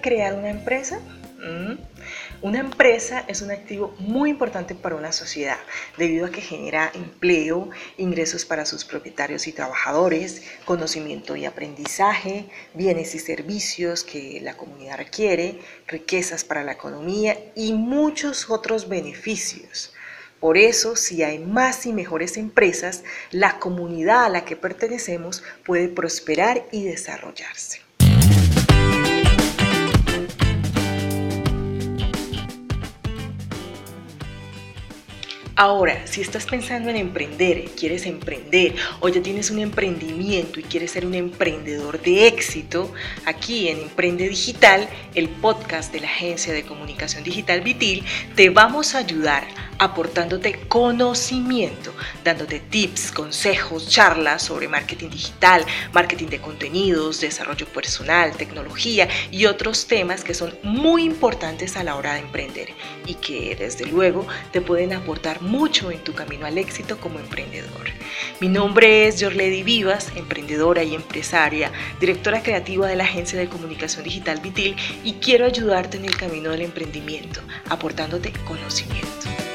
crear una empresa? Mm. Una empresa es un activo muy importante para una sociedad debido a que genera empleo, ingresos para sus propietarios y trabajadores, conocimiento y aprendizaje, bienes y servicios que la comunidad requiere, riquezas para la economía y muchos otros beneficios. Por eso, si hay más y mejores empresas, la comunidad a la que pertenecemos puede prosperar y desarrollarse. Ahora, si estás pensando en emprender, quieres emprender o ya tienes un emprendimiento y quieres ser un emprendedor de éxito, aquí en Emprende Digital, el podcast de la agencia de comunicación digital Vitil, te vamos a ayudar aportándote conocimiento, dándote tips, consejos, charlas sobre marketing digital, marketing de contenidos, desarrollo personal, tecnología y otros temas que son muy importantes a la hora de emprender y que desde luego te pueden aportar mucho en tu camino al éxito como emprendedor. Mi nombre es Jorledi Vivas, emprendedora y empresaria, directora creativa de la agencia de comunicación digital Vitil y quiero ayudarte en el camino del emprendimiento, aportándote conocimiento.